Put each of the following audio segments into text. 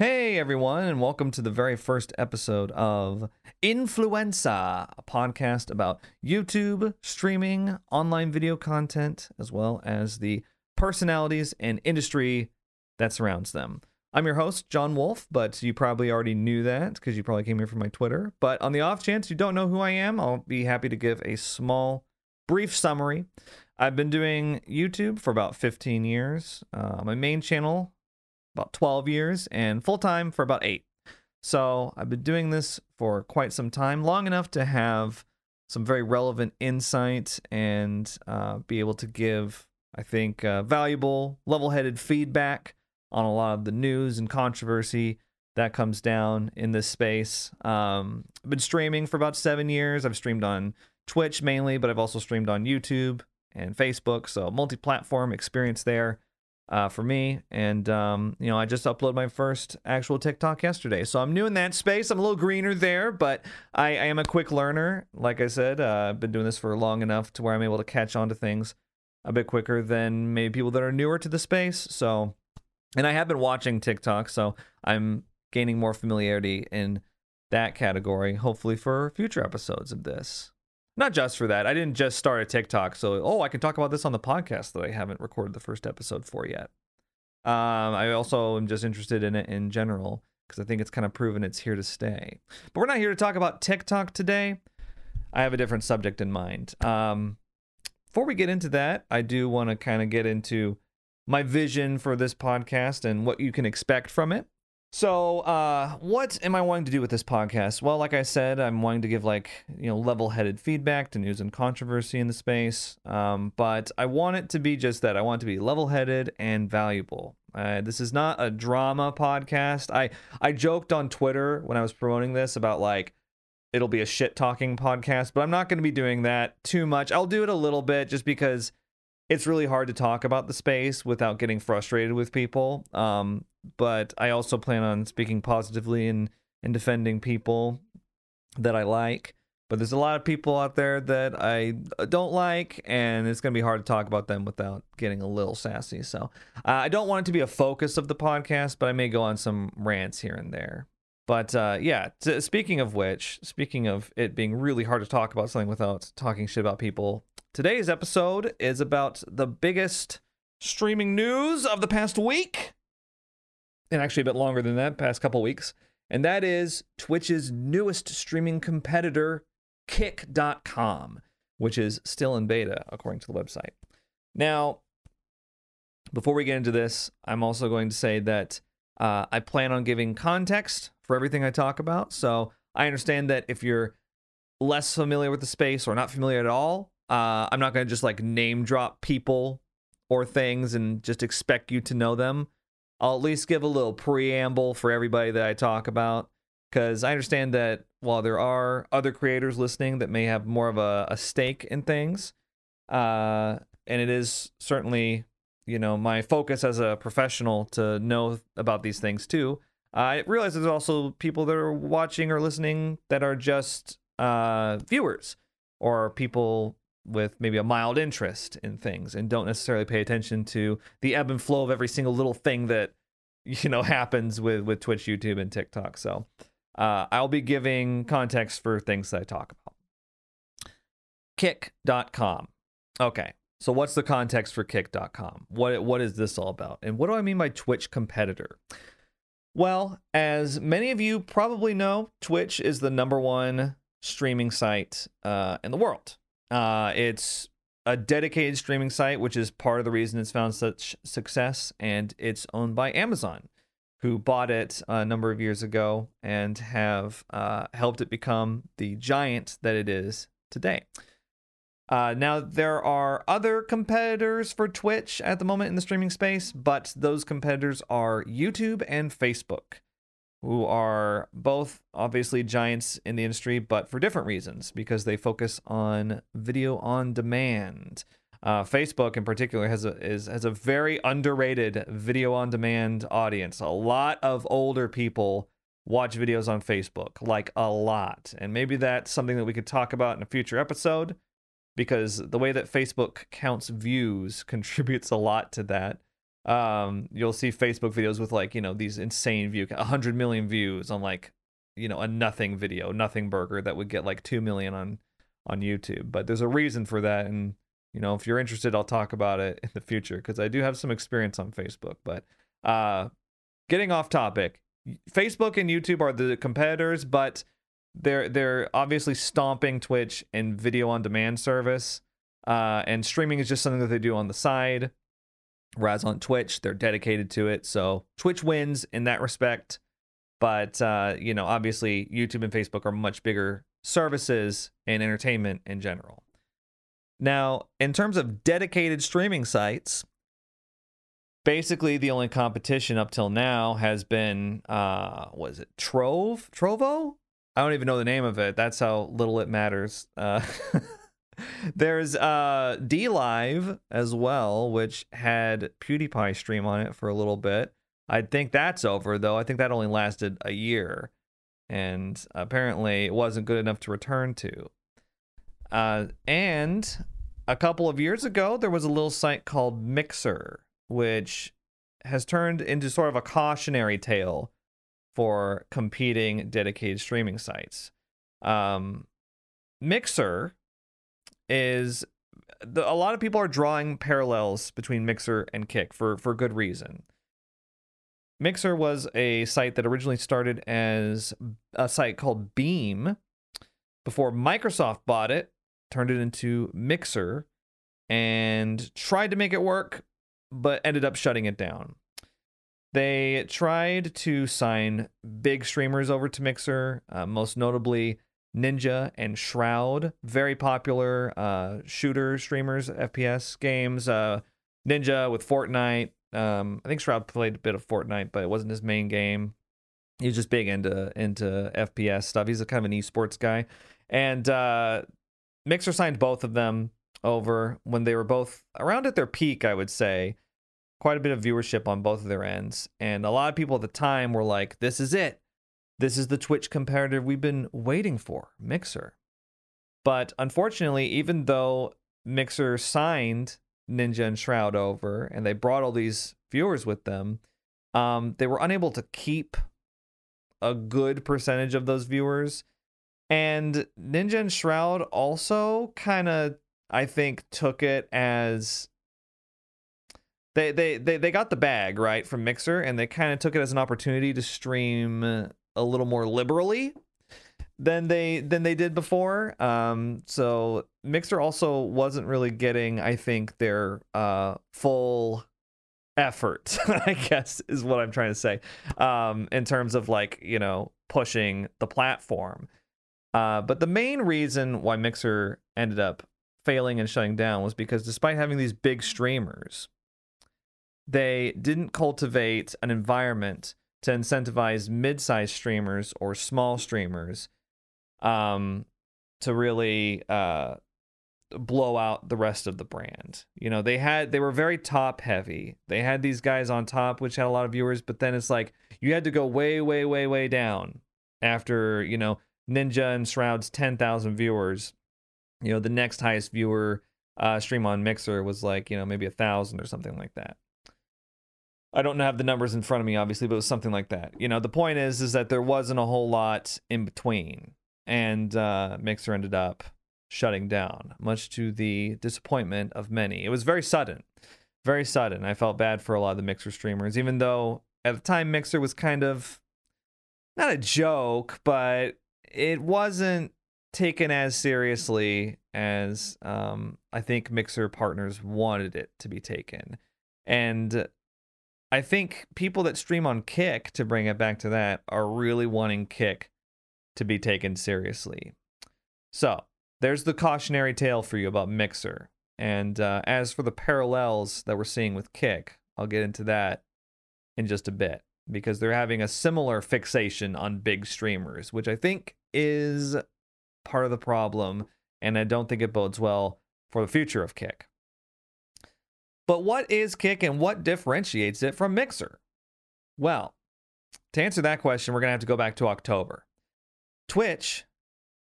Hey everyone, and welcome to the very first episode of Influenza, a podcast about YouTube, streaming, online video content, as well as the personalities and industry that surrounds them. I'm your host, John Wolf, but you probably already knew that because you probably came here from my Twitter. But on the off chance you don't know who I am, I'll be happy to give a small, brief summary. I've been doing YouTube for about 15 years. Uh, my main channel about 12 years and full time for about eight. So I've been doing this for quite some time, long enough to have some very relevant insight and uh, be able to give, I think, uh, valuable, level headed feedback on a lot of the news and controversy that comes down in this space. Um, I've been streaming for about seven years. I've streamed on Twitch mainly, but I've also streamed on YouTube and Facebook, so multi platform experience there uh, for me. And, um, you know, I just uploaded my first actual TikTok yesterday. So I'm new in that space. I'm a little greener there, but I, I am a quick learner. Like I said, uh, I've been doing this for long enough to where I'm able to catch on to things a bit quicker than maybe people that are newer to the space. So, and I have been watching TikTok, so I'm gaining more familiarity in that category, hopefully for future episodes of this not just for that. I didn't just start a TikTok, so oh, I can talk about this on the podcast that I haven't recorded the first episode for yet. Um, I also am just interested in it in general because I think it's kind of proven it's here to stay. But we're not here to talk about TikTok today. I have a different subject in mind. Um, before we get into that, I do want to kind of get into my vision for this podcast and what you can expect from it. So, uh, what am I wanting to do with this podcast? Well, like I said, I'm wanting to give like you know level-headed feedback to news and controversy in the space. Um, but I want it to be just that. I want it to be level-headed and valuable. Uh, this is not a drama podcast. I I joked on Twitter when I was promoting this about like it'll be a shit talking podcast, but I'm not going to be doing that too much. I'll do it a little bit just because it's really hard to talk about the space without getting frustrated with people. Um, but I also plan on speaking positively and, and defending people that I like. But there's a lot of people out there that I don't like, and it's going to be hard to talk about them without getting a little sassy. So uh, I don't want it to be a focus of the podcast, but I may go on some rants here and there. But uh, yeah, t- speaking of which, speaking of it being really hard to talk about something without talking shit about people, today's episode is about the biggest streaming news of the past week and actually a bit longer than that, past couple weeks, and that is Twitch's newest streaming competitor, Kick.com, which is still in beta, according to the website. Now, before we get into this, I'm also going to say that uh, I plan on giving context for everything I talk about. So I understand that if you're less familiar with the space or not familiar at all, uh, I'm not going to just like name drop people or things and just expect you to know them. I'll at least give a little preamble for everybody that I talk about because I understand that while there are other creators listening that may have more of a, a stake in things, uh, and it is certainly, you know, my focus as a professional to know about these things too. I realize there's also people that are watching or listening that are just uh, viewers or people with maybe a mild interest in things and don't necessarily pay attention to the ebb and flow of every single little thing that you know happens with with Twitch, YouTube, and TikTok. So uh, I'll be giving context for things that I talk about. Kick.com. Okay. So what's the context for kick.com? What what is this all about? And what do I mean by Twitch competitor? Well, as many of you probably know, Twitch is the number one streaming site uh, in the world. Uh, it's a dedicated streaming site, which is part of the reason it's found such success, and it's owned by Amazon, who bought it a number of years ago and have uh, helped it become the giant that it is today. Uh, now, there are other competitors for Twitch at the moment in the streaming space, but those competitors are YouTube and Facebook who are both obviously giants in the industry, but for different reasons because they focus on video on demand. Uh, Facebook, in particular, has a is has a very underrated video on demand audience. A lot of older people watch videos on Facebook, like a lot, and maybe that's something that we could talk about in a future episode because the way that Facebook counts views contributes a lot to that. Um, you'll see Facebook videos with like you know these insane view, hundred million views on like you know a nothing video, nothing burger that would get like two million on on YouTube. But there's a reason for that, and you know if you're interested, I'll talk about it in the future because I do have some experience on Facebook. But uh, getting off topic, Facebook and YouTube are the competitors, but they're they're obviously stomping Twitch and video on demand service. Uh, and streaming is just something that they do on the side. Whereas on Twitch, they're dedicated to it. So Twitch wins in that respect. But uh, you know, obviously YouTube and Facebook are much bigger services and entertainment in general. Now, in terms of dedicated streaming sites, basically the only competition up till now has been uh was it Trove? Trovo? I don't even know the name of it. That's how little it matters. Uh There's uh DLive as well, which had PewDiePie stream on it for a little bit. I think that's over though. I think that only lasted a year. And apparently it wasn't good enough to return to. Uh, and a couple of years ago, there was a little site called Mixer, which has turned into sort of a cautionary tale for competing dedicated streaming sites. Um, Mixer is the, a lot of people are drawing parallels between Mixer and Kick for for good reason. Mixer was a site that originally started as a site called Beam before Microsoft bought it, turned it into Mixer, and tried to make it work, but ended up shutting it down. They tried to sign big streamers over to Mixer, uh, most notably Ninja and Shroud, very popular uh, shooter streamers, FPS games. Uh, Ninja with Fortnite. Um, I think Shroud played a bit of Fortnite, but it wasn't his main game. He's just big into into FPS stuff. He's a kind of an esports guy, and uh, Mixer signed both of them over when they were both around at their peak. I would say quite a bit of viewership on both of their ends, and a lot of people at the time were like, "This is it this is the Twitch comparator we've been waiting for, Mixer. But unfortunately, even though Mixer signed Ninja and Shroud over and they brought all these viewers with them, um, they were unable to keep a good percentage of those viewers. And Ninja and Shroud also kind of, I think, took it as they, they they they got the bag right from Mixer, and they kind of took it as an opportunity to stream a little more liberally than they than they did before. Um, so Mixer also wasn't really getting, I think, their uh, full effort. I guess is what I'm trying to say. Um, in terms of like you know pushing the platform. Uh, but the main reason why Mixer ended up failing and shutting down was because despite having these big streamers, they didn't cultivate an environment to incentivize mid-sized streamers or small streamers um, to really uh, blow out the rest of the brand. You know, they had they were very top heavy. They had these guys on top which had a lot of viewers, but then it's like you had to go way way way way down after, you know, Ninja and Shroud's 10,000 viewers. You know, the next highest viewer uh, stream on Mixer was like, you know, maybe a thousand or something like that. I don't have the numbers in front of me, obviously, but it was something like that. You know, the point is, is that there wasn't a whole lot in between, and uh, Mixer ended up shutting down, much to the disappointment of many. It was very sudden, very sudden. I felt bad for a lot of the Mixer streamers, even though at the time Mixer was kind of not a joke, but it wasn't taken as seriously as um, I think Mixer partners wanted it to be taken. And I think people that stream on Kick, to bring it back to that, are really wanting Kick to be taken seriously. So there's the cautionary tale for you about Mixer. And uh, as for the parallels that we're seeing with Kick, I'll get into that in just a bit because they're having a similar fixation on big streamers, which I think is part of the problem. And I don't think it bodes well for the future of Kick. But what is Kick and what differentiates it from Mixer? Well, to answer that question, we're going to have to go back to October. Twitch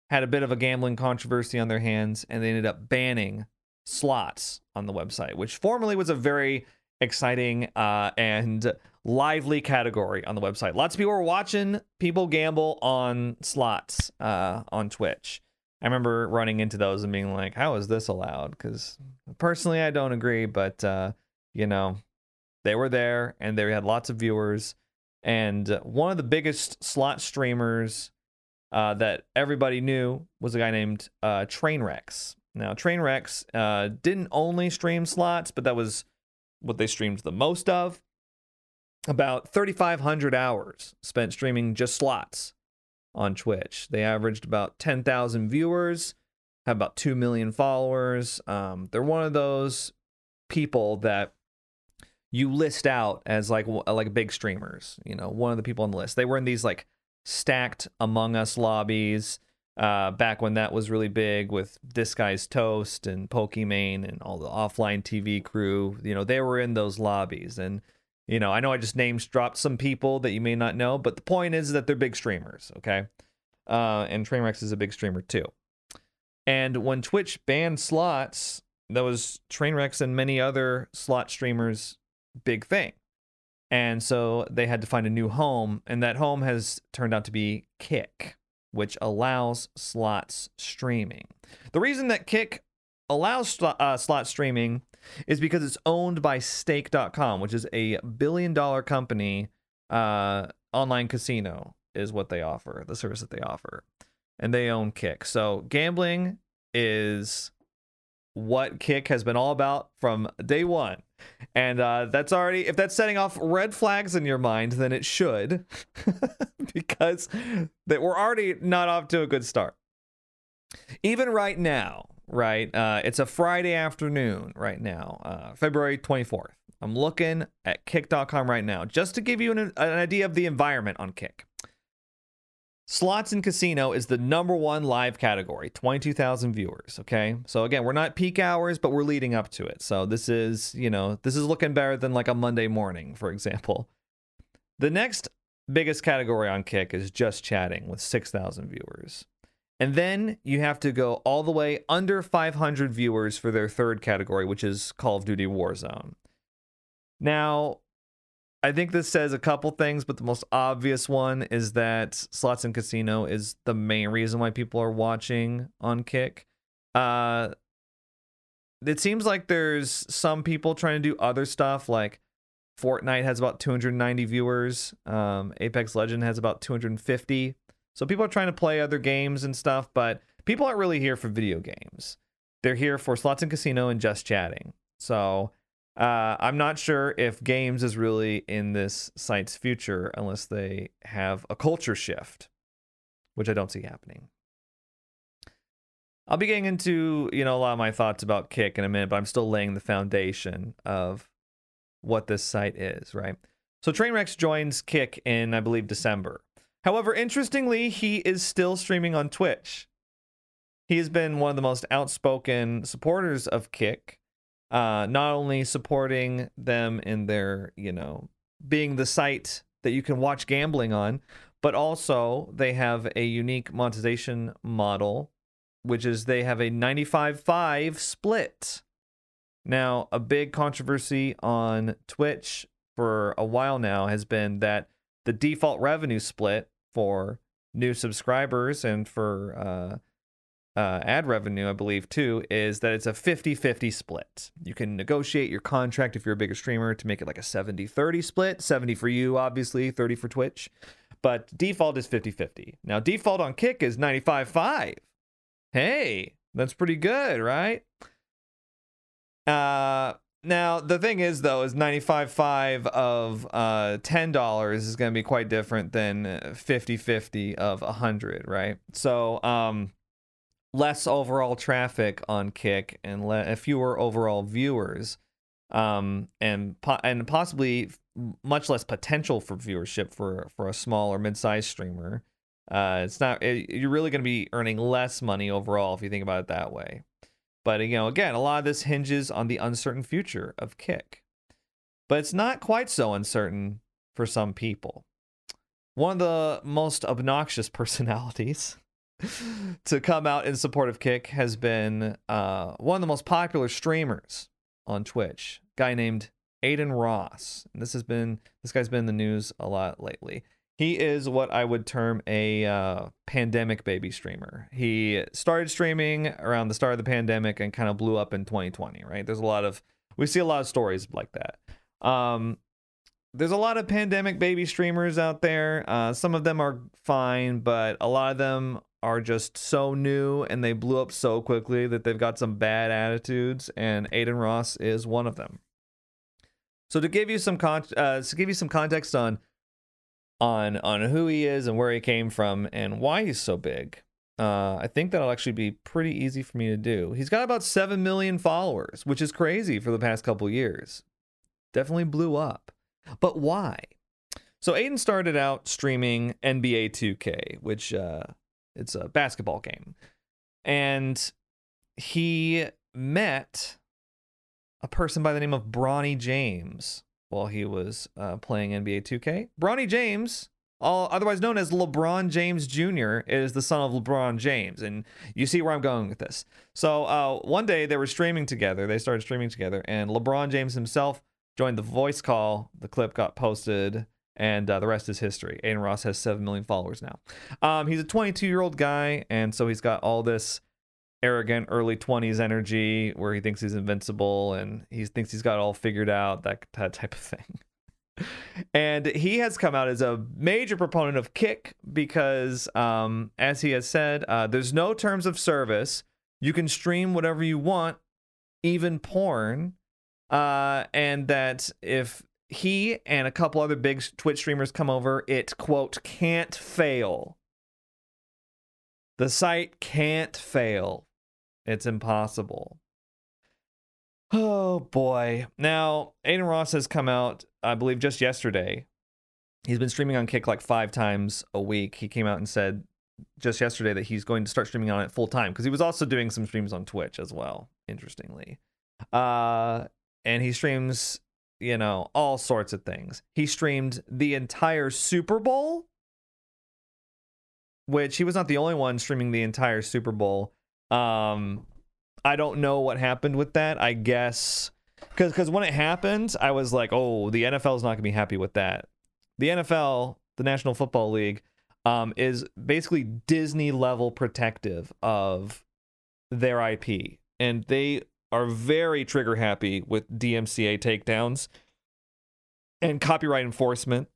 had a bit of a gambling controversy on their hands and they ended up banning slots on the website, which formerly was a very exciting uh, and lively category on the website. Lots of people were watching people gamble on slots uh, on Twitch. I remember running into those and being like, "How is this allowed?" Because personally, I don't agree, but uh, you know, they were there and they had lots of viewers. And one of the biggest slot streamers uh, that everybody knew was a guy named uh, Trainwrecks. Now, Trainwrecks uh, didn't only stream slots, but that was what they streamed the most of. About 3,500 hours spent streaming just slots on Twitch. They averaged about 10,000 viewers, have about 2 million followers. Um, they're one of those people that you list out as like like big streamers. You know, one of the people on the list. They were in these like stacked Among Us lobbies uh, back when that was really big with Disguised Toast and Pokimane and all the offline TV crew. You know, they were in those lobbies. And, you know, I know I just names dropped some people that you may not know, but the point is that they're big streamers, okay? Uh, and Trainwrecks is a big streamer too. And when Twitch banned slots, that was Trainwrecks and many other slot streamers' big thing. And so they had to find a new home, and that home has turned out to be Kick which allows slots streaming. The reason that Kick allows uh, slot streaming is because it's owned by Stake.com, which is a billion dollar company. Uh, online casino is what they offer, the service that they offer. And they own Kick. So gambling is what Kick has been all about from day one. And uh, that's already, if that's setting off red flags in your mind, then it should, because that we're already not off to a good start. Even right now, right? Uh, it's a Friday afternoon right now, uh, February 24th. I'm looking at kick.com right now just to give you an, an idea of the environment on Kick. Slots and casino is the number one live category, 22,000 viewers. Okay. So again, we're not peak hours, but we're leading up to it. So this is, you know, this is looking better than like a Monday morning, for example. The next biggest category on Kick is just chatting with 6,000 viewers. And then you have to go all the way under 500 viewers for their third category, which is Call of Duty Warzone. Now, I think this says a couple things, but the most obvious one is that slots and casino is the main reason why people are watching on Kick. Uh, it seems like there's some people trying to do other stuff, like Fortnite has about 290 viewers, um, Apex Legend has about 250. So people are trying to play other games and stuff, but people aren't really here for video games. They're here for slots and casino and just chatting. So uh, I'm not sure if games is really in this site's future unless they have a culture shift, which I don't see happening. I'll be getting into you know a lot of my thoughts about Kick in a minute, but I'm still laying the foundation of what this site is, right? So Trainwrecks joins Kick in I believe December. However, interestingly, he is still streaming on Twitch. He has been one of the most outspoken supporters of Kick uh, not only supporting them in their, you know, being the site that you can watch gambling on, but also they have a unique monetization model, which is they have a 95-5 split. Now, a big controversy on Twitch for a while now has been that the default revenue split for new subscribers and for uh, uh, ad revenue, I believe, too, is that it's a 50 50 split. You can negotiate your contract if you're a bigger streamer to make it like a 70 30 split 70 for you, obviously, 30 for Twitch. But default is 50 50. Now, default on Kick is 95 5. Hey, that's pretty good, right? Uh, now the thing is though is 95.5 of uh $10 is going to be quite different than 50-50 of 100, right? So um less overall traffic on Kick and le- fewer overall viewers, um, and po- and possibly much less potential for viewership for for a small or mid-sized streamer. Uh, it's not it, you're really going to be earning less money overall if you think about it that way. But you know, again, a lot of this hinges on the uncertain future of Kick. But it's not quite so uncertain for some people. One of the most obnoxious personalities to come out in support of Kick has been uh, one of the most popular streamers on Twitch, guy named Adin Ross. And this has been this guy's been in the news a lot lately. He is what I would term a uh, pandemic baby streamer. He started streaming around the start of the pandemic and kind of blew up in 2020. Right? There's a lot of we see a lot of stories like that. Um, there's a lot of pandemic baby streamers out there. Uh, some of them are fine, but a lot of them are just so new and they blew up so quickly that they've got some bad attitudes. And Adin Ross is one of them. So to give you some con- uh, to give you some context on on on who he is and where he came from and why he's so big, uh, I think that'll actually be pretty easy for me to do. He's got about seven million followers, which is crazy for the past couple years. Definitely blew up. But why? So Adin started out streaming NBA 2K, which uh, it's a basketball game, and he met a person by the name of Bronny James while he was uh, playing NBA 2K. Bronny James, all otherwise known as LeBron James Jr., is the son of LeBron James, and you see where I'm going with this. So uh, one day they were streaming together. They started streaming together, and LeBron James himself joined the voice call. The clip got posted, and uh, the rest is history. Adin Ross has 7 million followers now. Um, he's a 22 year old guy, and so he's got all this arrogant early 20s energy where he thinks he's invincible and he thinks he's got all figured out, that, that type of thing. and he has come out as a major proponent of Kick because, um, as he has said, uh, there's no terms of service. You can stream whatever you want, even porn uh, and that if he and a couple other big Twitch streamers come over, it quote can't fail. The site can't fail. It's impossible. Oh boy. Now, Adin Ross has come out, I believe, just yesterday. He's been streaming on Kick like five times a week. He came out and said just yesterday that he's going to start streaming on it full time because he was also doing some streams on Twitch as well, interestingly. Uh, and he streams, you know, all sorts of things. He streamed the entire Super Bowl, which he was not the only one streaming the entire Super Bowl. Um, I don't know what happened with that. I guess because because when it happened, I was like, oh, the NFL is not gonna be happy with that. The NFL, the National Football League, um, is basically Disney level protective of their IP, and they are very trigger happy with DMCA takedowns and copyright enforcement.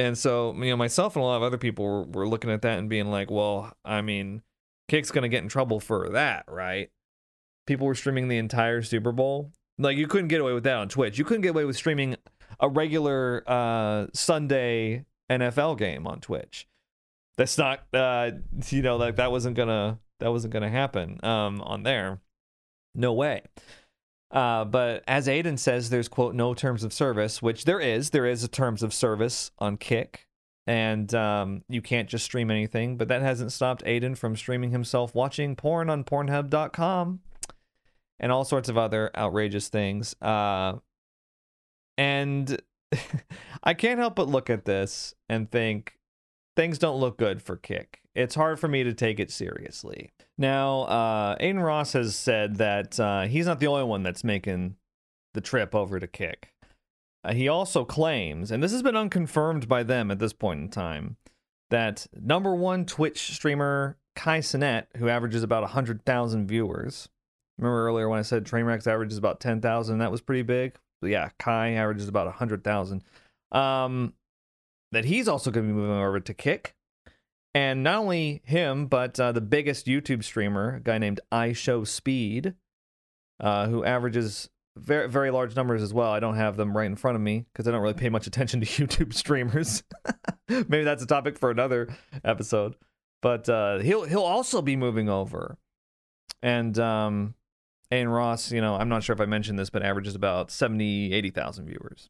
And so, you know, myself and a lot of other people were, were looking at that and being like, well, I mean, Kick's going to get in trouble for that, right? People were streaming the entire Super Bowl. Like, you couldn't get away with that on Twitch. You couldn't get away with streaming a regular uh, Sunday NFL game on Twitch. That's not, uh, you know, like that wasn't gonna that wasn't gonna happen um, on there. No way. Uh, but as Adin says, there's quote no terms of service, which there is. There is a terms of service on Kick, and um, you can't just stream anything. But that hasn't stopped Adin from streaming himself watching porn on Pornhub.com and all sorts of other outrageous things. Uh, and I can't help but look at this and think things don't look good for Kick. It's hard for me to take it seriously. Now, uh, Adin Ross has said that uh, he's not the only one that's making the trip over to Kick. Uh, he also claims, and this has been unconfirmed by them at this point in time, that number one Twitch streamer Kai Cenat, who averages about 100,000 viewers. Remember earlier when I said Trainwrecks averages about 10,000? That was pretty big. But yeah, Kai averages about 100,000. Um, that he's also going to be moving over to Kick. And not only him, but uh, the biggest YouTube streamer, a guy named iShowSpeed, uh, who averages very very large numbers as well. I don't have them right in front of me because I don't really pay much attention to YouTube streamers. Maybe that's a topic for another episode. But uh, he'll he'll also be moving over, and um, Adin Ross, you know, I'm not sure if I mentioned this, but averages about 70, 80,000 viewers.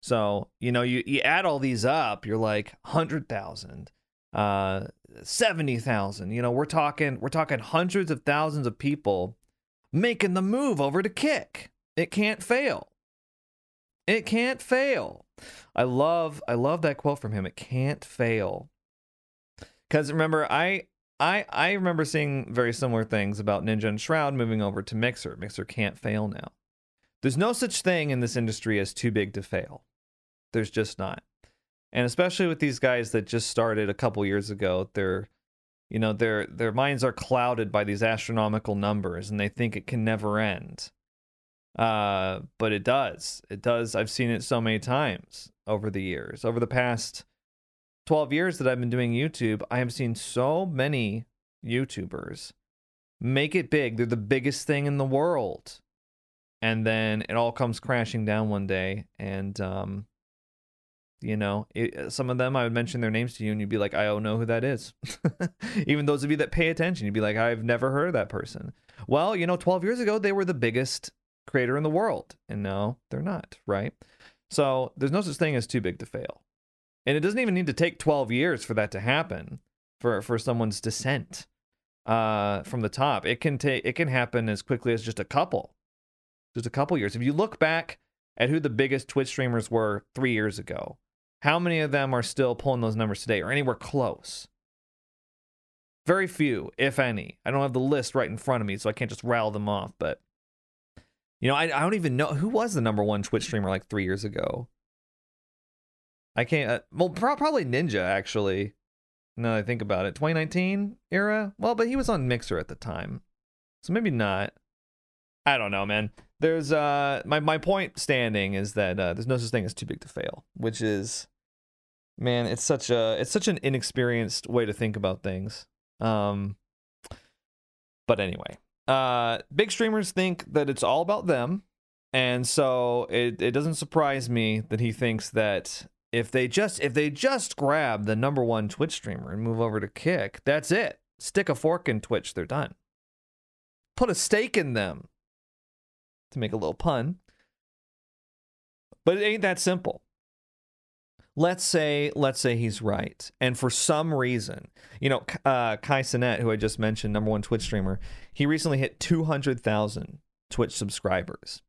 So you know, you you add all these up, you're like hundred thousand uh 70,000. You know, we're talking we're talking hundreds of thousands of people making the move over to kick. It can't fail. It can't fail. I love I love that quote from him. It can't fail. Cuz remember I I I remember seeing very similar things about Ninja and Shroud moving over to Mixer. Mixer can't fail now. There's no such thing in this industry as too big to fail. There's just not. And especially with these guys that just started a couple years ago, they're you know, their their minds are clouded by these astronomical numbers and they think it can never end. Uh, but it does. It does. I've seen it so many times over the years. Over the past 12 years that I've been doing YouTube, I have seen so many YouTubers make it big. They're the biggest thing in the world. And then it all comes crashing down one day. And, um, you know, it, some of them I would mention their names to you and you'd be like, I don't know who that is. Even those of you that pay attention, you'd be like, I've never heard of that person. Well, you know, 12 years ago, they were the biggest creator in the world. And no, they're not, right? So there's no such thing as too big to fail. And it doesn't even need to take 12 years for that to happen for, for someone's descent uh, from the top. It can take it can happen as quickly as just a couple. Just a couple years. If you look back at who the biggest Twitch streamers were three years ago, how many of them are still pulling those numbers today or anywhere close? Very few, if any. I don't have the list right in front of me, so I can't just rattle them off. But you know, I, I don't even know who was the number one Twitch streamer like three years ago. I can't. Uh, well, pro- probably Ninja actually. Now I think about it, 2019 era. Well, but he was on Mixer at the time, so maybe not. I don't know, man. There's uh, my my point standing is that uh, there's no such thing as too big to fail, which is, man, it's such a it's such an inexperienced way to think about things. Um, but anyway, uh, big streamers think that it's all about them, and so it it doesn't surprise me that he thinks that if they just if they just grab the number one Twitch streamer and move over to Kick, that's it. Stick a fork in Twitch, they're done. Put a stake in them. To make a little pun. But it ain't that simple. Let's say let's say he's right. And for some reason, you know, uh, Kai Cenat, who I just mentioned, number one Twitch streamer, he recently hit 200,000 Twitch subscribers.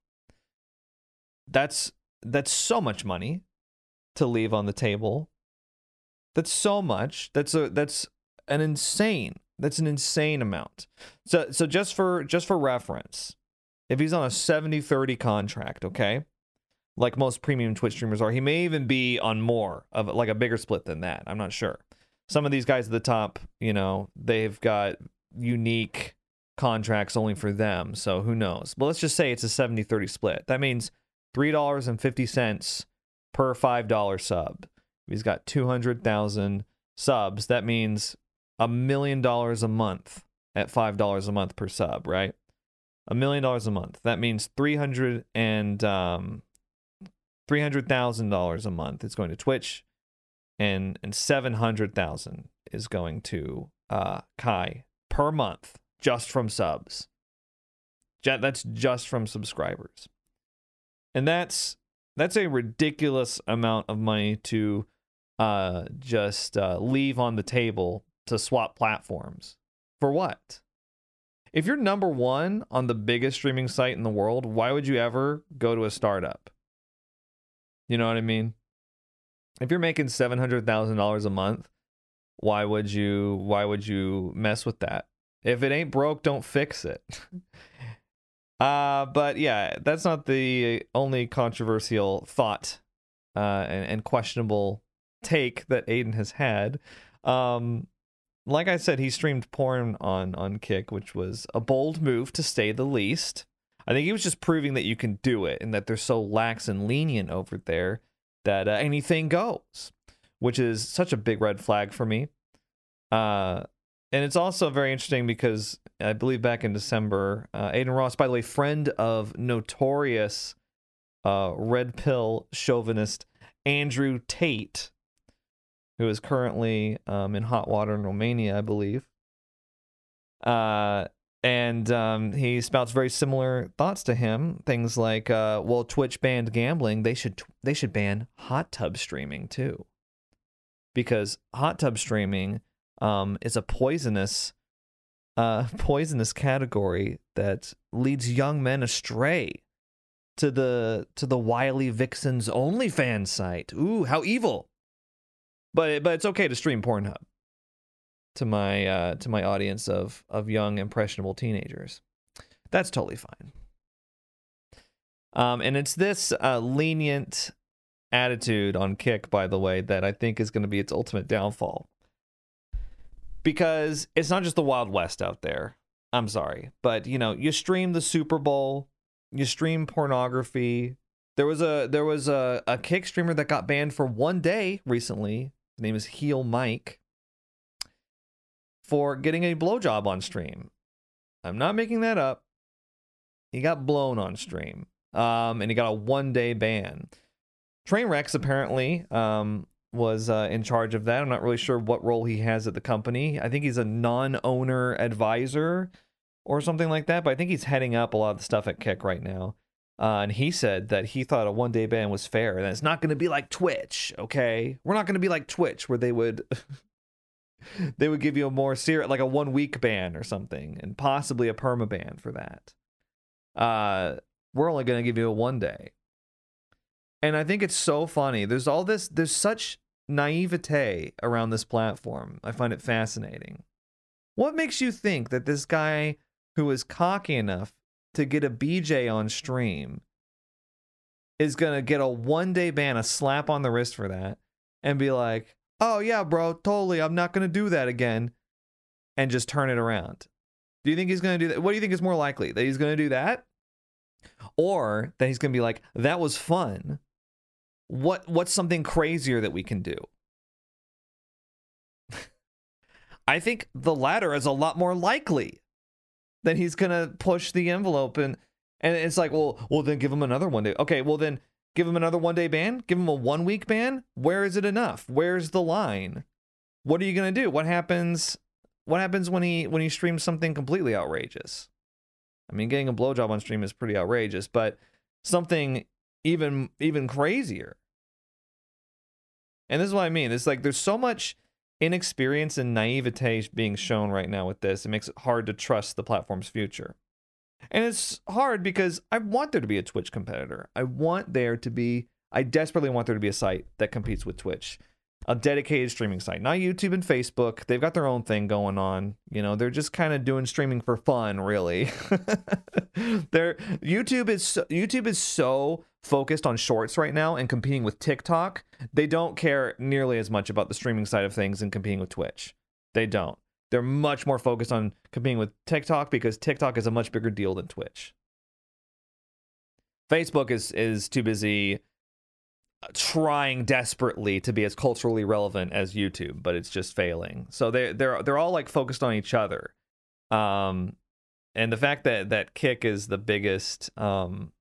That's that's so much money to leave on the table. That's so much. That's a that's an insane. That's an insane amount. So so just for just for reference, if he's on a 70-30 contract, okay? Like most premium Twitch streamers are, he may even be on more of like a bigger split than that. I'm not sure. Some of these guys at the top, you know, they've got unique contracts only for them. So who knows? But let's just say it's a 70-30 split. That means $3.50 per $5 sub. He's got 200,000 subs. That means a million dollars a month at $5 a month per sub, right? A million dollars a month. That means 300 and um $300,000 a month is going to Twitch and and 700,000 is going to uh Kai per month just from subs. That's just from subscribers. And that's that's a ridiculous amount of money to uh, just uh, leave on the table to swap platforms. For what? If you're number one on the biggest streaming site in the world, why would you ever go to a startup? You know what I mean? If you're making seven hundred thousand dollars a month, why would you why would you mess with that? If it ain't broke, don't fix it. Uh, but yeah, that's not the only controversial thought uh, and, and questionable take that Adin has had. Um, like I said, he streamed porn on on Kick, which was a bold move to say the least. I think he was just proving that you can do it and that they're so lax and lenient over there that uh, anything goes, which is such a big red flag for me. Uh, and it's also very interesting because I believe back in December, uh, Adin Ross, by the way, friend of notorious uh, red pill chauvinist Andrew Tate, who is currently um, in hot water in Romania, I believe. Uh, and um, he spouts very similar thoughts to him. Things like, uh, "Well, Twitch banned gambling. They should they should ban hot tub streaming too, because hot tub streaming." um, is a poisonous uh, poisonous category that leads young men astray to the to the wily vixen's OnlyFans site. Ooh, how evil! But but it's okay to stream Pornhub to my uh, to my audience of of young impressionable teenagers. That's totally fine. Um, and it's this uh, lenient attitude on Kick, by the way, that I think is going to be its ultimate downfall. Because it's not just the Wild West out there. I'm sorry, but you know, you stream the Super Bowl, you stream pornography. There was a there was a, a Kick streamer that got banned for one day recently. His name is Heel Mike for getting a blowjob on stream. I'm not making that up. He got blown on stream. Um, and he got a one day ban. Trainwrecks apparently um, was uh, in charge of that. I'm not really sure what role he has at the company. I think he's a non owner advisor or something like that, but I think he's heading up a lot of the stuff at Kick right now. Uh, and he said that he thought a one day ban was fair, and it's not going to be like Twitch. Okay, we're not going to be like Twitch, where they would they would give you a more serious, like a one week ban or something, and possibly a perma ban for that. Uh, we're only going to give you a one day. And I think it's so funny. There's all this, there's such naivete around this platform. I find it fascinating. What makes you think that this guy who is cocky enough to get a BJ on stream is going to get a one day ban, a slap on the wrist for that, and be like, oh, yeah, bro, totally. I'm not going to do that again, and just turn it around? Do you think he's going to do that? What do you think is more likely? That he's going to do that? Or that he's going to be like, that was fun. What what's something crazier that we can do? I think the latter is a lot more likely that he's gonna push the envelope and and it's like, well, well then give him another one day. Okay, well then give him another one day ban, give him a one week ban. Where is it enough? Where's the line? What are you gonna do? What happens what happens when he when he streams something completely outrageous? I mean, getting a blowjob on stream is pretty outrageous, but something even even crazier. And this is what I mean. It's like there's so much inexperience and naivete being shown right now with this. It makes it hard to trust the platform's future. And it's hard because I want there to be a Twitch competitor. I want there to be, I desperately want there to be a site that competes with Twitch, a dedicated streaming site, not YouTube and Facebook. They've got their own thing going on. You know, they're just kind of doing streaming for fun, really. they're YouTube is so, YouTube is so focused on shorts right now and competing with TikTok, they don't care nearly as much about the streaming side of things and competing with Twitch. They don't. They're much more focused on competing with TikTok because TikTok is a much bigger deal than Twitch. Facebook is is too busy uh, trying desperately to be as culturally relevant as YouTube, but it's just failing. So they they're they're all like focused on each other. Um and the fact that that Kick is the biggest um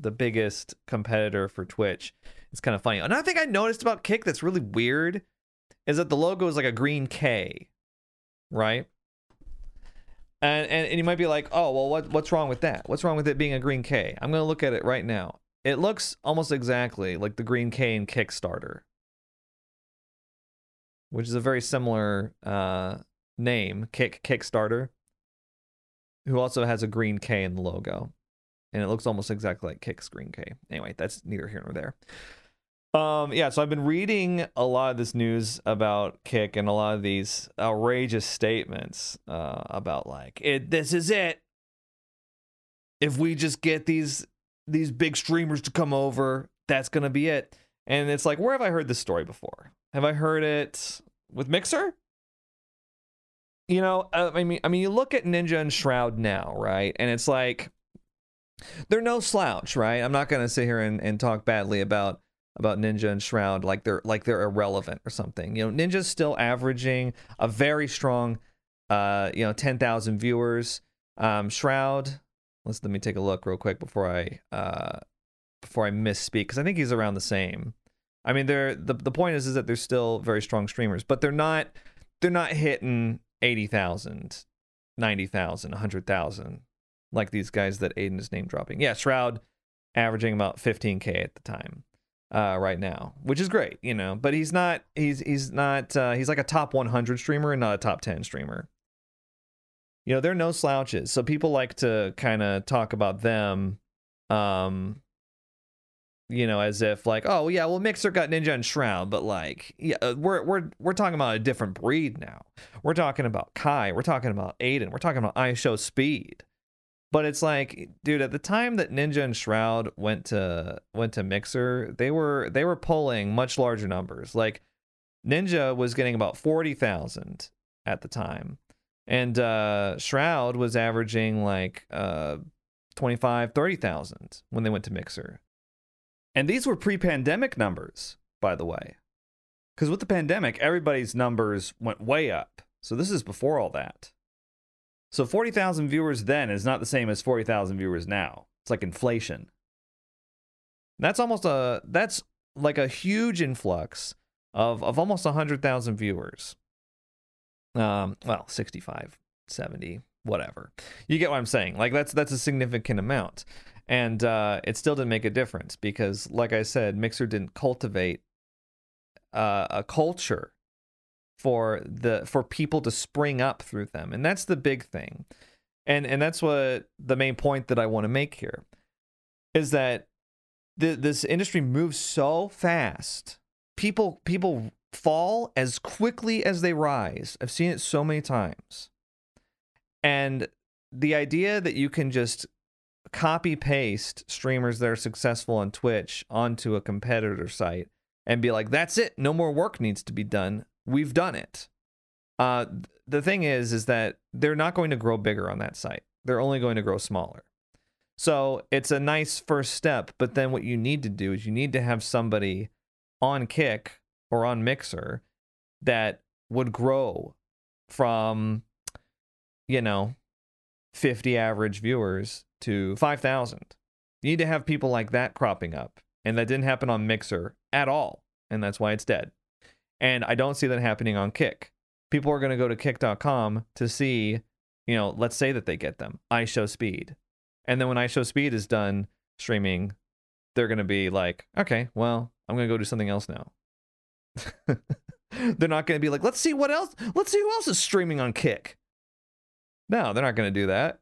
the biggest competitor for Twitch. It's kind of funny. Another thing I noticed about Kick that's really weird is that the logo is like a green K, right? And, and and you might be like, oh well, what what's wrong with that? What's wrong with it being a green K? I'm gonna look at it right now. It looks almost exactly like the green K in Kickstarter, which is a very similar uh, name, Kick Kickstarter, who also has a green K in the logo and it looks almost exactly like Kick Screen K. Anyway, that's neither here nor there. Um, yeah, so I've been reading a lot of this news about Kick and a lot of these outrageous statements uh, about like it. This is it. If we just get these these big streamers to come over, that's gonna be it. And it's like, where have I heard this story before? Have I heard it with Mixer? You know, I mean, I mean, you look at Ninja and Shroud now, right? And it's like they're no slouch, right? I'm not gonna sit here and, and talk badly about about Ninja and Shroud like they're like they're irrelevant or something. You know, Ninja's still averaging a very strong uh, you know, 10,000 viewers. Um, Shroud, let's let me take a look real quick before I uh before I misspeak because I think he's around the same. I mean, they're the the point is is that they're still very strong streamers, but they're not they're not hitting 80,000, 90,000, 100,000 like these guys that Adin is name dropping. Yeah, Shroud averaging about 15k at the time uh, right now, which is great, you know. But he's not he's he's not uh, he's like a top 100 streamer and not a top 10 streamer. You know, they're no slouches. So people like to kind of talk about them um you know, as if like, oh yeah, well Mixer got Ninja and Shroud, but like, yeah, uh, we're we're we're talking about a different breed now. We're talking about Kai. We're talking about Adin. We're talking about IShowSpeed But it's like, dude, at the time that Ninja and Shroud went to went to Mixer, they were they were pulling much larger numbers. Like Ninja was getting about forty thousand at the time, and uh, Shroud was averaging like uh, 25, 30,000 when they went to Mixer. And these were pre-pandemic numbers, by the way. Because with the pandemic, everybody's numbers went way up. So this is before all that. So 40,000 viewers then is not the same as 40,000 viewers now. It's like inflation. That's almost a that's like a huge influx of of almost 100,000 viewers. Um well, 65, 70, whatever. You get what I'm saying? Like that's that's a significant amount. And uh it still didn't make a difference because like I said, Mixer didn't cultivate uh, a culture for the for people to spring up through them. And that's the big thing. And and that's what the main point that i want to make here is that the, this industry moves so fast. People people fall as quickly as they rise. I've seen it so many times. And the idea that you can just copy paste streamers that are successful on twitch onto a competitor site and be like that's it. No more work needs to be done we've done it. Uh, the thing is, is that they're not going to grow bigger on that site. They're only going to grow smaller. So it's a nice first step. But then what you need to do is you need to have somebody on Kick or on Mixer that would grow from, you know, 50 average viewers to 5,000. You need to have people like that cropping up. And that didn't happen on Mixer at all. And that's why it's dead. And I don't see that happening on Kick. People are going to go to kick.com to see, you know, let's say that they get them. IShowSpeed. And then when IShowSpeed is done streaming, they're going to be like, okay, well, I'm going to go do something else now. they're not going to be like, let's see what else, let's see who else is streaming on Kick. No, they're not going to do that.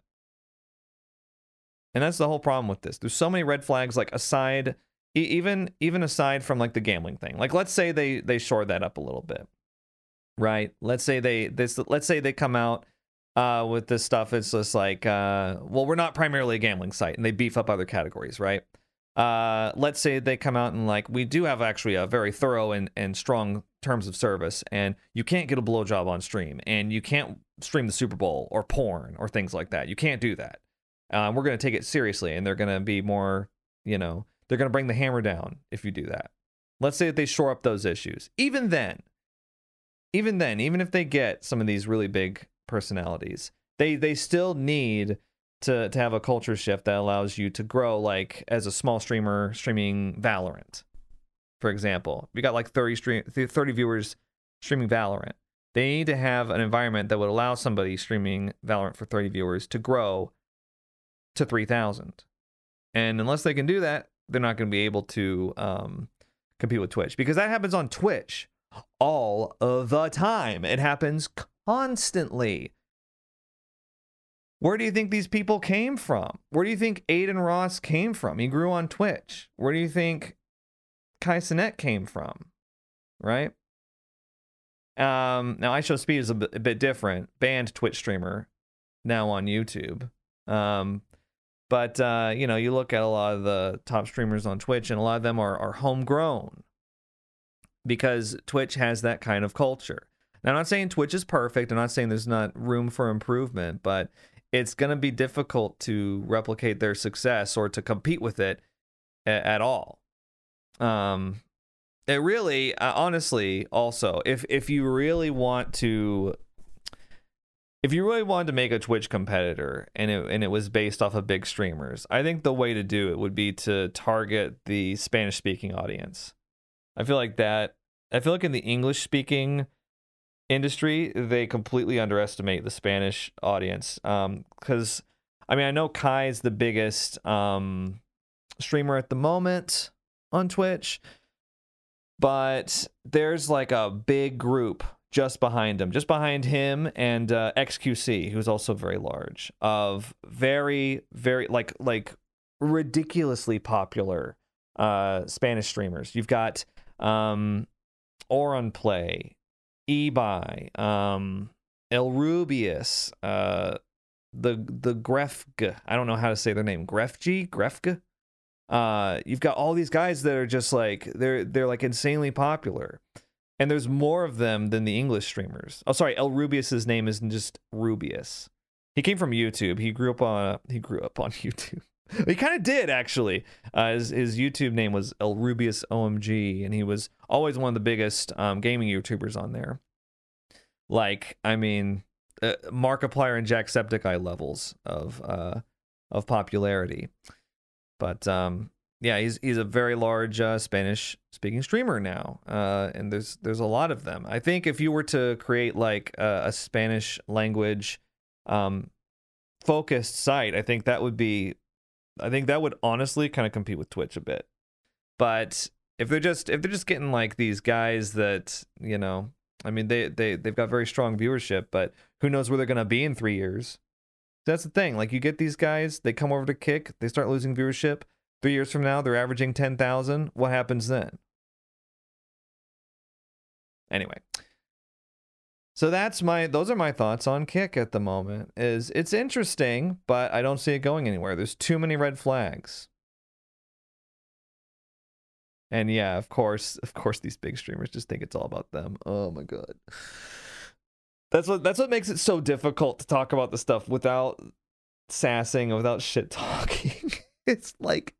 And that's the whole problem with this. There's so many red flags, like aside even even aside from like the gambling thing like let's say they they shore that up a little bit right? Let's say they this let's say they come out uh with this stuff it's just like uh well we're not primarily a gambling site and they beef up other categories right? Uh let's say they come out and like we do have actually a very thorough and, and strong terms of service and you can't get a blowjob on stream and you can't stream the super bowl or porn or things like that. You can't do that. Uh, we're going to take it seriously and they're going to be more you know they're going to bring the hammer down if you do that. Let's say that they shore up those issues. Even then, even then, even if they get some of these really big personalities, they they still need to to have a culture shift that allows you to grow like as a small streamer streaming Valorant. For example, you got like 30 stream 30 viewers streaming Valorant, they need to have an environment that would allow somebody streaming Valorant for 30 viewers to grow to 3000. And unless they can do that, they're not going to be able to um, compete with Twitch because that happens on Twitch all of the time. It happens constantly. Where do you think these people came from? Where do you think Adin Ross came from? He grew on Twitch. Where do you think Kai Cenat came from? Right? Um, now, IShowSpeed is a bit, a bit different. Banned Twitch streamer now on YouTube. Um, but uh, you know, you look at a lot of the top streamers on Twitch, and a lot of them are are homegrown because Twitch has that kind of culture. Now, I'm not saying Twitch is perfect. I'm not saying there's not room for improvement, but it's going to be difficult to replicate their success or to compete with it a- at all. Um, it really, uh, honestly, also, if if you really want to if you really wanted to make a Twitch competitor and it and it was based off of big streamers, I think the way to do it would be to target the Spanish speaking audience. I feel like that I feel like in the English speaking industry, they completely underestimate the Spanish audience. Um cuz I mean, I know Kai is the biggest um streamer at the moment on Twitch, but there's like a big group just behind him, just behind him and uh, XQC, who's also very large, of very, very like like ridiculously popular uh, Spanish streamers. You've got um, Oron Play, Ibai, um, El Rubius, uh, the the Grefg. I don't know how to say their name. Grefg, Grefg. Uh, you've got all these guys that are just like they're they're like insanely popular, and there's more of them than the English streamers. Oh, sorry, El Rubius's name isn't just Rubius. He came from YouTube. He grew up on he grew up on YouTube. he kind of did actually. Uh, his his YouTube name was El Rubius OMG, and he was always one of the biggest um, gaming YouTubers on there. Like, I mean, uh, Markiplier and Jacksepticeye levels of uh, of popularity. But um, yeah, he's he's a very large uh, Spanish speaking streamer now, uh, and there's there's a lot of them. I think if you were to create like a, a Spanish language um, focused site, I think that would be, I think that would honestly kind of compete with Twitch a bit. But if they're just if they're just getting like these guys that you know, I mean they they they've got very strong viewership, but who knows where they're gonna be in three years? That's the thing. Like you get these guys, they come over to kick, they start losing viewership. Three years from now, they're averaging ten thousand. What happens then? Anyway, so that's my those are my thoughts on kick at the moment. Is it's interesting, but I don't see it going anywhere. There's too many red flags. And yeah, of course, of course these big streamers just think it's all about them. Oh my god. That's what that's what makes it so difficult to talk about the stuff without sassing and without shit talking. it's like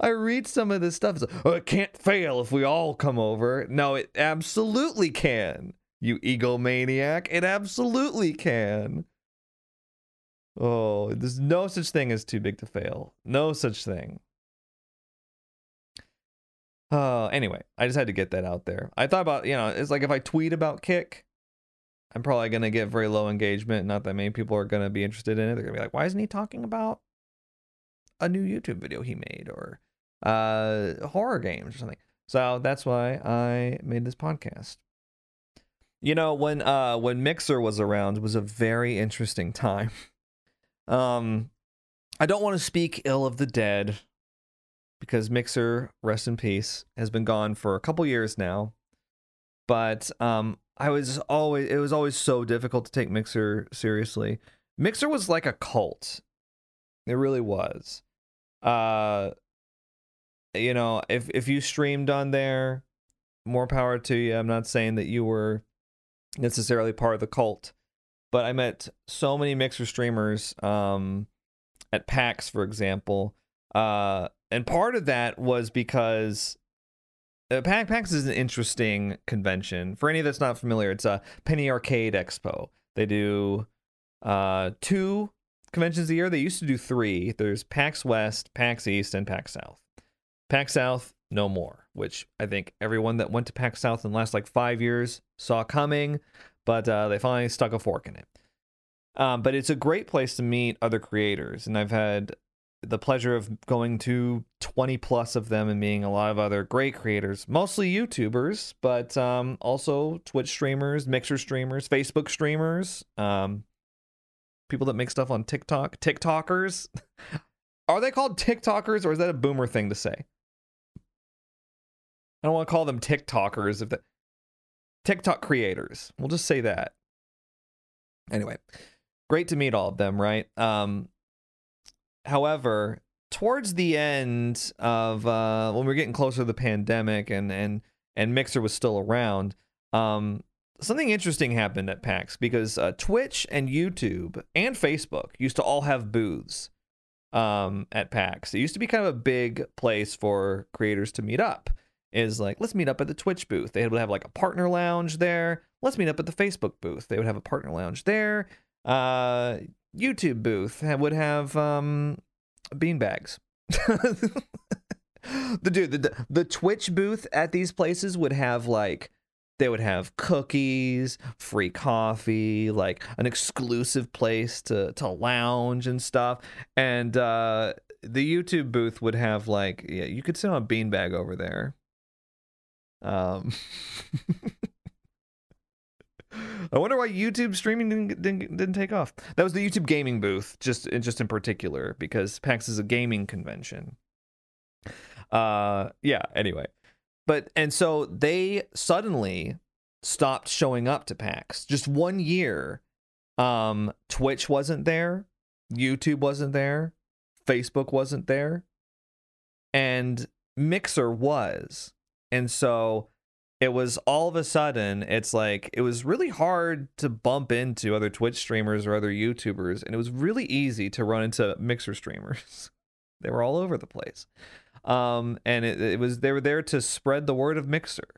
I read some of this stuff. Like, oh, it can't fail if we all come over. No, it absolutely can. You egomaniac. It absolutely can. Oh, there's no such thing as too big to fail. No such thing. Uh, anyway, I just had to get that out there. I thought about, you know, it's like if I tweet about Kick, I'm probably going to get very low engagement. Not that many people are going to be interested in it. They're going to be like, why isn't he talking about a new YouTube video he made or uh, horror games or something? So that's why I made this podcast. You know, when uh when Mixer was around, was a very interesting time. um I don't want to speak ill of the dead because Mixer, rest in peace, has been gone for a couple years now. But um I was always it was always so difficult to take Mixer seriously. Mixer was like a cult. It really was. Uh you know, if if you streamed on there, more power to you. I'm not saying that you were necessarily part of the cult, but I met so many Mixer streamers um at PAX for example. Uh and part of that was because uh, PAX is an interesting convention. For any that's not familiar, it's a Penny Arcade Expo. They do uh, two conventions a year. They used to do three. There's PAX West, PAX East, and PAX South. PAX South, no more, which I think everyone that went to PAX South in the last like five years saw coming, but uh, they finally stuck a fork in it. Um, but it's a great place to meet other creators, and I've had the pleasure of going to 20 plus of them and meeting a lot of other great creators, mostly YouTubers, but um, also Twitch streamers, Mixer streamers, Facebook streamers, um, people that make stuff on TikTok, TikTokers. Are they called TikTokers or is that a boomer thing to say? I don't want to call them TikTokers if that TikTok creators. We'll just say that. Anyway, great to meet all of them, right? Um, however, towards the end of uh, when we are getting closer to the pandemic and and and Mixer was still around, um, something interesting happened at PAX because uh, Twitch and YouTube and Facebook used to all have booths um, at PAX. It used to be kind of a big place for creators to meet up. Is like let's meet up at the Twitch booth. They would have like a partner lounge there. Let's meet up at the Facebook booth. They would have a partner lounge there. Uh, YouTube booth would have um, beanbags. the dude, the, the Twitch booth at these places would have like they would have cookies, free coffee, like an exclusive place to to lounge and stuff. And uh the YouTube booth would have like yeah, you could sit on a beanbag over there. Um I wonder why YouTube streaming didn't, didn't, didn't take off. That was the YouTube gaming booth, just just in particular, because PAX is a gaming convention. Uh, yeah. Anyway, but and so they suddenly stopped showing up to PAX. Just one year, um, Twitch wasn't there. YouTube wasn't there, Facebook wasn't there, and Mixer was. And so it was all of a sudden, it's like it was really hard to bump into other Twitch streamers or other YouTubers, and it was really easy to run into Mixer streamers. they were all over the place. Um, and it, it was they were there to spread the word of Mixer.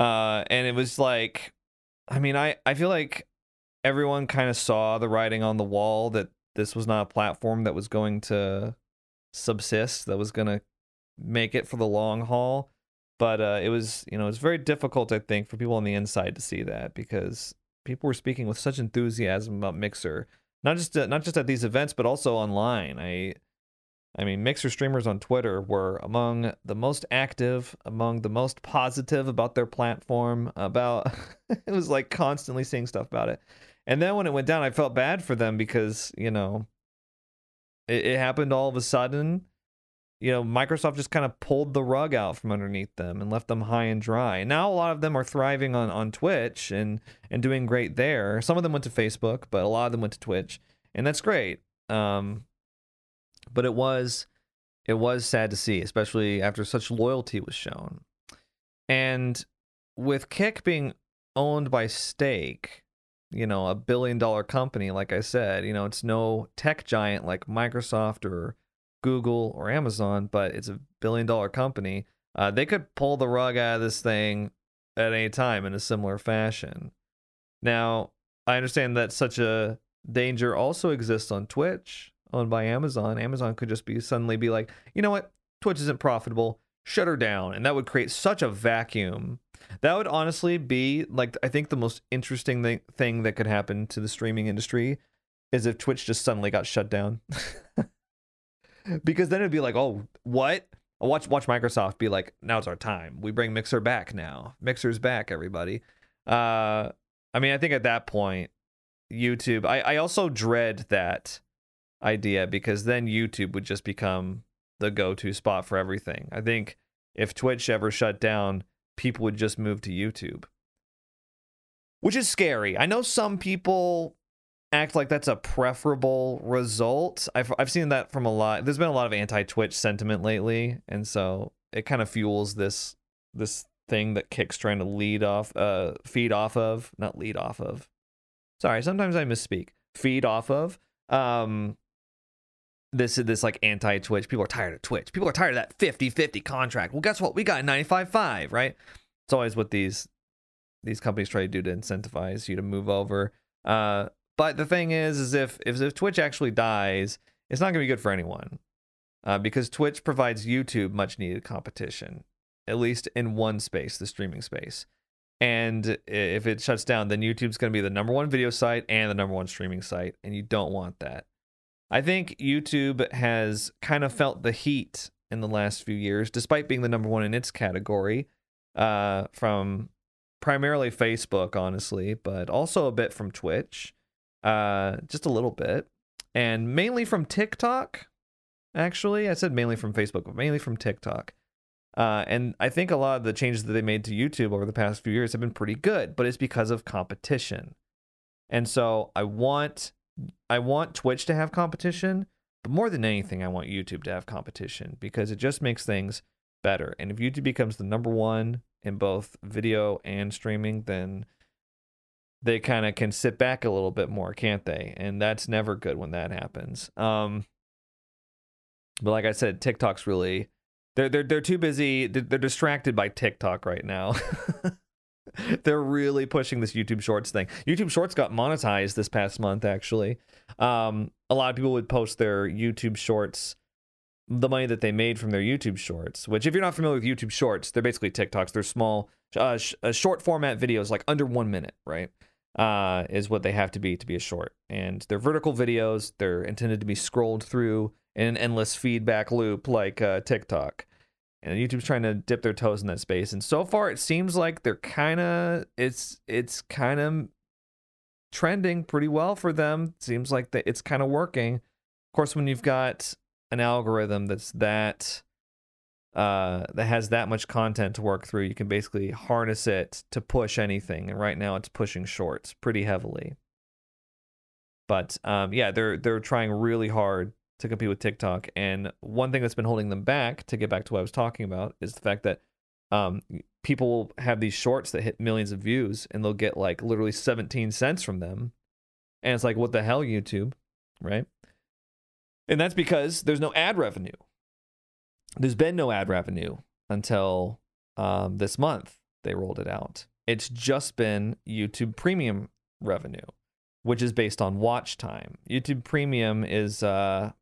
Uh, and it was like, I mean, I I feel like everyone kind of saw the writing on the wall that this was not a platform that was going to subsist, that was going to make it for the long haul. But uh, it was, you know, it's very difficult, I think, for people on the inside to see that because people were speaking with such enthusiasm about Mixer, not just uh, not just at these events, but also online. I, I mean, Mixer streamers on Twitter were among the most active, among the most positive about their platform. About it was like constantly seeing stuff about it. And then when it went down, I felt bad for them because, you know, it, it happened all of a sudden. You know, Microsoft just kind of pulled the rug out from underneath them and left them high and dry. And now a lot of them are thriving on, on Twitch and, and doing great there. Some of them went to Facebook, but a lot of them went to Twitch. And that's great. Um, but it was it was sad to see, especially after such loyalty was shown. And with Kick being owned by Stake, you know, a billion dollar company, like I said, you know, it's no tech giant like Microsoft or Google or Amazon, but it's a billion dollar company. Uh, they could pull the rug out of this thing at any time in a similar fashion. Now, I understand that such a danger also exists on Twitch, owned by Amazon. Amazon could just be suddenly be like, you know what, Twitch isn't profitable, shut her down, and that would create such a vacuum that would honestly be like I think the most interesting thing, thing that could happen to the streaming industry is if Twitch just suddenly got shut down. because then it'd be like, "Oh, what?" watch watch Microsoft be like, "Now it's our time. We bring Mixer back now. Mixer's back, everybody." Uh I mean, I think at that point YouTube I I also dread that idea because then YouTube would just become the go-to spot for everything. I think if Twitch ever shut down, people would just move to YouTube. Which is scary. I know some people act like that's a preferable result. I've I've seen that from a lot. There's been a lot of anti-Twitch sentiment lately, and so it kind of fuels this this thing that Kick's trying to lead off uh feed off of, not lead off of. Sorry, sometimes I misspeak. Feed off of. Um this this like anti-Twitch. People are tired of Twitch. People are tired of that 50-50 contract. Well, guess what? We got 95-5, right? It's always what these these companies try to do to incentivize you to move over. Uh, but the thing is, is if if, if Twitch actually dies, it's not going to be good for anyone, uh, because Twitch provides YouTube much needed competition, at least in one space, the streaming space. And if it shuts down, then YouTube's going to be the number one video site and the number one streaming site, and you don't want that. I think YouTube has kind of felt the heat in the last few years, despite being the number one in its category, uh, from primarily Facebook, honestly, but also a bit from Twitch, uh, just a little bit, and mainly from TikTok. Actually, I said mainly from Facebook, but mainly from TikTok. Uh, and I think a lot of the changes that they made to YouTube over the past few years have been pretty good, but it's because of competition. And so I want I want Twitch to have competition, but more than anything, I want YouTube to have competition because it just makes things better. And if YouTube becomes the number one in both video and streaming, then they kind of can sit back a little bit more, can't they? And that's never good when that happens. Um, but like I said, TikTok's really they're they're they're too busy. They're, they're distracted by TikTok right now. They're really pushing this YouTube Shorts thing. YouTube Shorts got monetized this past month, actually. Um, a lot of people would post their YouTube Shorts, the money that they made from their YouTube Shorts. Which, if you're not familiar with YouTube Shorts, they're basically TikToks. They're small, uh, sh- uh, short format videos, like under one minute, right? Uh, is what they have to be to be a short. And they're vertical videos. They're intended to be scrolled through in an endless feedback loop, like uh, TikTok and YouTube's trying to dip their toes in that space. And so far, it seems like they're kind of it's it's kind of trending pretty well for them. Seems like that it's kind of working. Of course, when you've got an algorithm that's that uh, that has that much content to work through, you can basically harness it to push anything. And right now, it's pushing shorts pretty heavily. But um, yeah, they're they're trying really hard to compete with TikTok. And one thing that's been holding them back, to get back to what I was talking about, is the fact that um, people will have these shorts that hit millions of views, and they'll get like literally 17 cents from them. And it's like, what the hell, YouTube, right? And that's because there's no ad revenue. There's been no ad revenue until um, this month. They rolled it out. It's just been YouTube Premium revenue, which is based on watch time. YouTube Premium is, uh,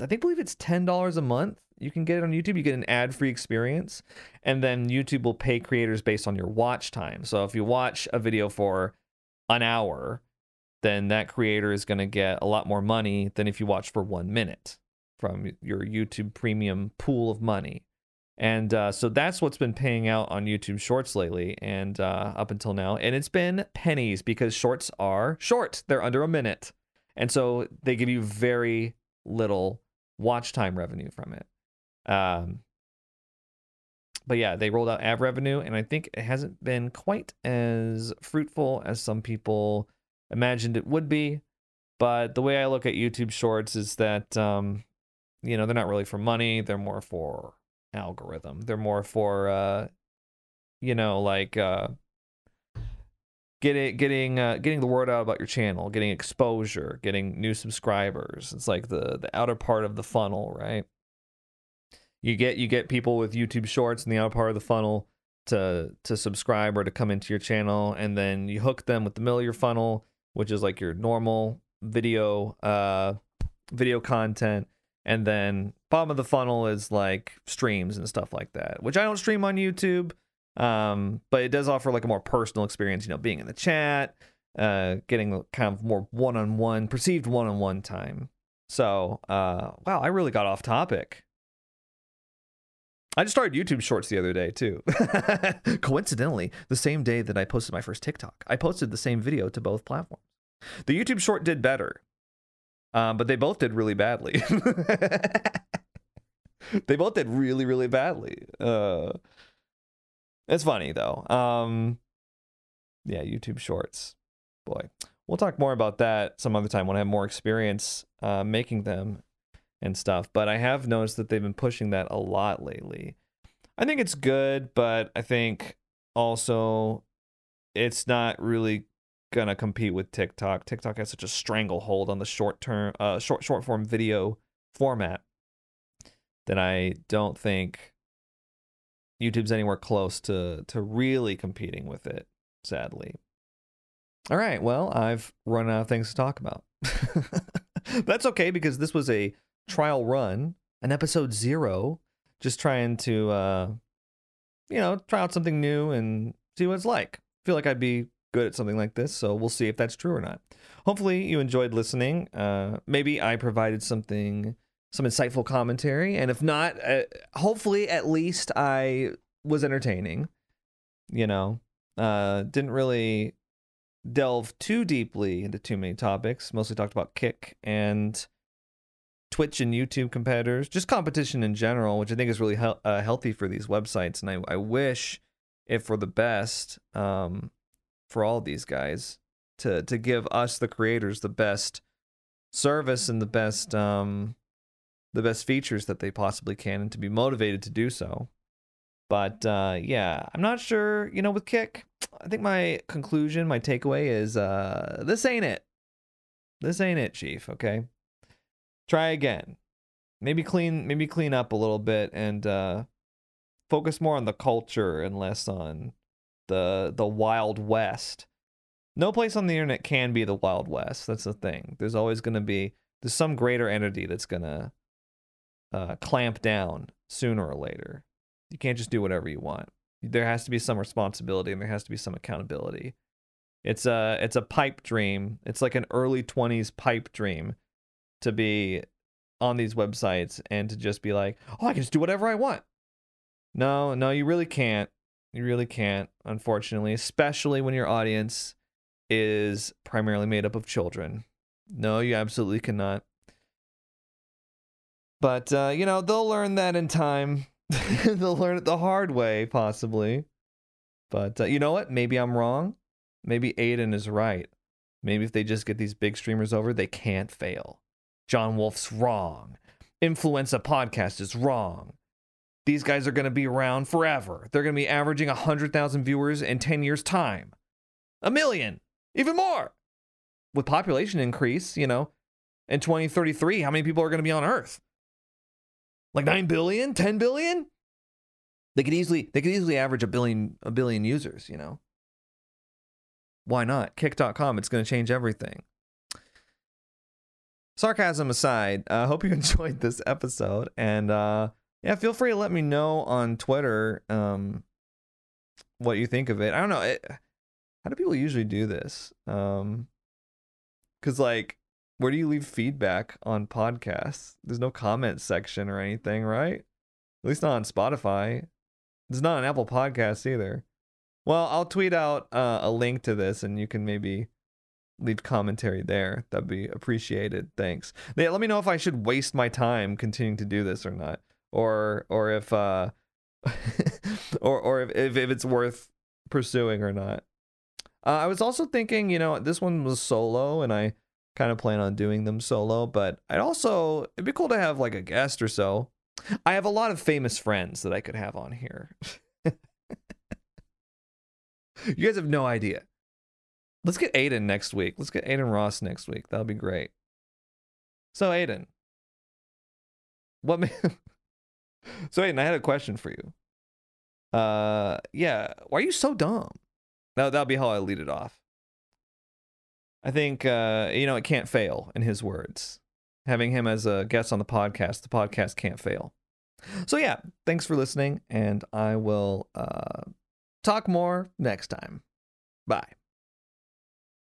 I think, believe it's ten dollars a month. You can get it on YouTube. You get an ad-free experience, and then YouTube will pay creators based on your watch time. So if you watch a video for an hour, then that creator is going to get a lot more money than if you watch for one minute from your YouTube Premium pool of money. And uh, so that's what's been paying out on YouTube Shorts lately and uh, up until now. And it's been pennies because shorts are short, they're under a minute. And so they give you very little watch time revenue from it. Um, but yeah, they rolled out ad revenue, and I think it hasn't been quite as fruitful as some people imagined it would be. But the way I look at YouTube Shorts is that, um, you know, they're not really for money, they're more for algorithm. They're more for uh you know, like uh getting getting uh, getting the word out about your channel, getting exposure, getting new subscribers. It's like the the outer part of the funnel, right? You get you get people with YouTube Shorts in the outer part of the funnel to to subscribe or to come into your channel, and then you hook them with the middle of your funnel, which is like your normal video uh video content, and then bottom of the funnel is like streams and stuff like that, which I don't stream on YouTube. Um, but it does offer like a more personal experience, you know, being in the chat, uh, getting kind of more one-on-one, perceived one-on-one time. So, uh, wow, I really got off topic. I just started YouTube Shorts the other day too. Coincidentally, the same day that I posted my first TikTok, I posted the same video to both platforms. The YouTube Short did better, um, but they both did really badly. they both did really, really badly. Uh, it's funny though. Um, yeah, YouTube Shorts. Boy, we'll talk more about that some other time when I have more experience uh, making them and stuff. But I have noticed that they've been pushing that a lot lately. I think it's good, but I think also it's not really gonna compete with TikTok. TikTok has such a stranglehold on the short term, uh, short short form video format that I don't think YouTube's anywhere close to to really competing with it. Sadly. All right. Well, I've run out of things to talk about. That's okay because this was a trial run, an episode zero, just trying to, uh, you know, try out something new and see what it's like. feel like I'd be good at something like this, so we'll see if that's true or not. Hopefully, you enjoyed listening. Uh, maybe I provided something, some insightful commentary, and if not, uh, hopefully, at least I was entertaining. You know, uh, didn't really delve too deeply into too many topics. Mostly talked about Kick and Twitch and YouTube competitors, just competition in general, which I think is really he- uh, healthy for these websites. And I, I wish it for the best. Um, for all these guys to to give us the creators the best service and the best um the best features that they possibly can and to be motivated to do so. But uh yeah i'm not sure you know with kick i think my conclusion my takeaway is uh this ain't it. This ain't it chief okay? Try again. Maybe clean maybe clean up a little bit and uh focus more on the culture and less on the the wild west. No place on the internet can be the wild west that's the thing. There's always going to be there's some greater entity that's going to uh, clamp down sooner or later. You can't just do whatever you want. There has to be some responsibility and there has to be some accountability. It's a it's a pipe dream. It's like an early 20s pipe dream to be on these websites and to just be like oh i can just do whatever i want. No no you really can't. You really can't, unfortunately, especially when your audience is primarily made up of children. No, you absolutely cannot. But, uh, you know, they'll learn that in time. they'll learn it the hard way, possibly. But uh, you know what? Maybe I'm wrong. Maybe Adin is right. Maybe if they just get these big streamers over, they can't fail. John Wolf's wrong. Influenza podcast is wrong. These guys are going to be around forever. They're going to be averaging 100,000 viewers in 10 years' time. A million, even more. With population increase, you know, in 2033, how many people are going to be on Earth? Like 9 billion, 10 billion? They could easily they could easily average a billion a billion users, you know. Why not? Kick.com, it's going to change everything. Sarcasm aside, I uh, hope you enjoyed this episode and uh yeah, feel free to let me know on Twitter um what you think of it. I don't know. It, how do people usually do this? Um cuz like where do you leave feedback on podcasts? There's no comment section or anything, right? At least not on Spotify. It's not on Apple Podcasts either. Well, I'll tweet out uh, a link to this and you can maybe leave commentary there. That'd be appreciated. Thanks. Yeah, let me know if I should waste my time continuing to do this or not. Or or if uh or or if, if, if it's worth pursuing or not. Uh, I was also thinking, you know, this one was solo and I kind of plan on doing them solo, but I'd also it'd be cool to have like a guest or so. I have a lot of famous friends that I could have on here. you guys have no idea. Let's get Adin next week. Let's get Adin Ross next week. That'll be great. So Adin, what? May- so Adin, I had a question for you. Uh, yeah, why are you so dumb? That that'll be how I lead it off. I think uh, you know it can't fail in his words. Having him as a guest on the podcast, the podcast can't fail. So yeah, thanks for listening, and I will uh, talk more next time. Bye.